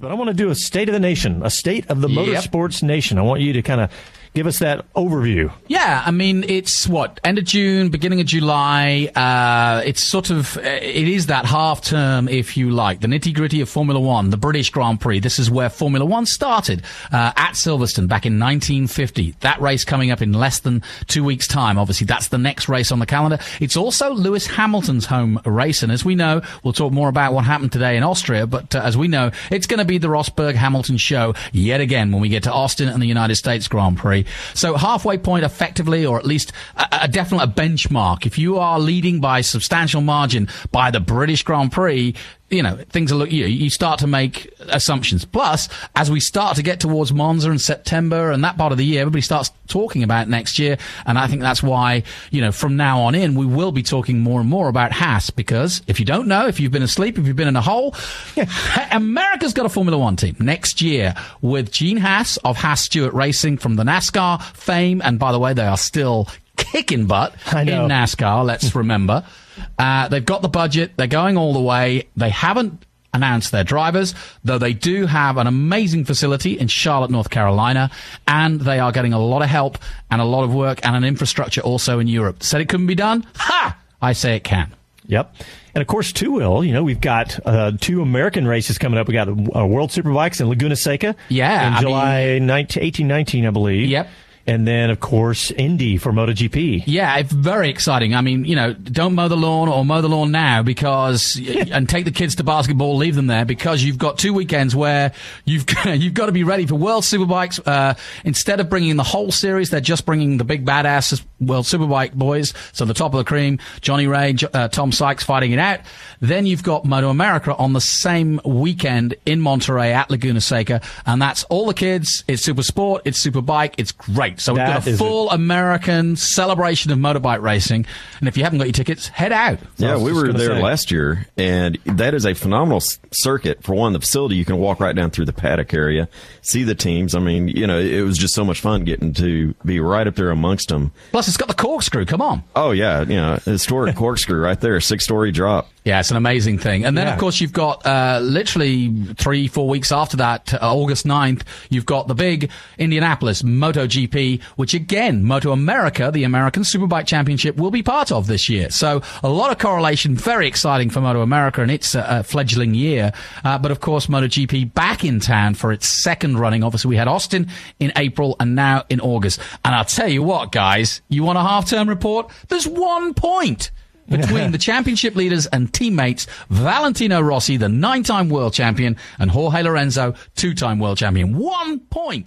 But I want to do a state of the nation, a state of the Yep. motorsports nation. I want you to kind of give us that overview. Yeah, I mean, it's what end of June, beginning of July. Uh, it's sort of uh, it is that half term, if you like, the nitty gritty of Formula One, the British Grand Prix. This is where Formula One started uh, at Silverstone back in 1950. That race coming up in less than two weeks' time. Obviously, that's the next race on the calendar. It's also Lewis Hamilton's home race, and as we know, we'll talk more about what happened today in Austria. But uh, as we know, it's going to be the Rosberg Hamilton show yet again when we get to Austin and the United States Grand Prix. So halfway point effectively, or at least a, a definite benchmark. If you are leading by substantial margin by the British Grand Prix, you know, things are look, you, you start to make assumptions. Plus, as we start to get towards Monza in September and that part of the year, everybody starts talking about next year. And I think that's why, you know, from now on in, we will be talking more and more about Haas because if you don't know, if you've been asleep, if you've been in a hole, America's got a Formula One team next year with Gene Haas of Haas Stewart Racing from the NASCAR fame. And by the way, they are still kicking butt in. NASCAR, let's remember. Uh, they've got the budget. They're going all the way. They haven't announced their drivers, though they do have an amazing facility in Charlotte, North Carolina, and they are getting a lot of help and a lot of work and an infrastructure also in Europe. Said it couldn't be done? Ha! I say it can. Yep. And of course, two will. You know, we've got uh, two American races coming up. We got uh, World Superbikes in Laguna Seca. Yeah, In I July 19, 18, 19, I believe. Yep. And then, of course, Indy for MotoGP. Yeah, it's very exciting. I mean, you know, don't mow the lawn or mow the lawn now because, and take the kids to basketball, leave them there because you've got two weekends where you've you've got to be ready for World Superbikes. Uh, instead of bringing the whole series, they're just bringing the big badasses World Superbike boys, so the top of the cream, Johnny Rea, uh, Tom Sykes fighting it out. Then you've got Moto America on the same weekend in Monterey at Laguna Seca, and that's all the kids. It's super sport, it's super bike, it's great. So we've That got a is a- full American celebration of motorbike racing. And if you haven't got your tickets, head out. I Yeah, we were there say. last year, and that is a phenomenal circuit. For one, the facility you can walk right down through the paddock area, see the teams. I mean, you know, it was just so much fun getting to be right up there amongst them. Plus, it's got the corkscrew. Come on. Oh yeah, you know, historic corkscrew right there, six story drop. Yeah, it's an amazing thing. And then, Yeah. of course, you've got uh, literally three, four weeks after that, uh, August 9th, you've got the big Indianapolis MotoGP, which again, Moto America, the American Superbike Championship, will be part of this year. So a lot of correlation, very exciting for Moto America and its uh, uh, fledgling year. Uh, but of course, MotoGP back in town for its second running. Obviously, we had Austin in April and now in August. And I'll tell you what, guys, you want a half-term report? There's one point between the championship leaders and teammates Valentino Rossi, the nine time world champion, and Jorge Lorenzo, two time world champion. One point.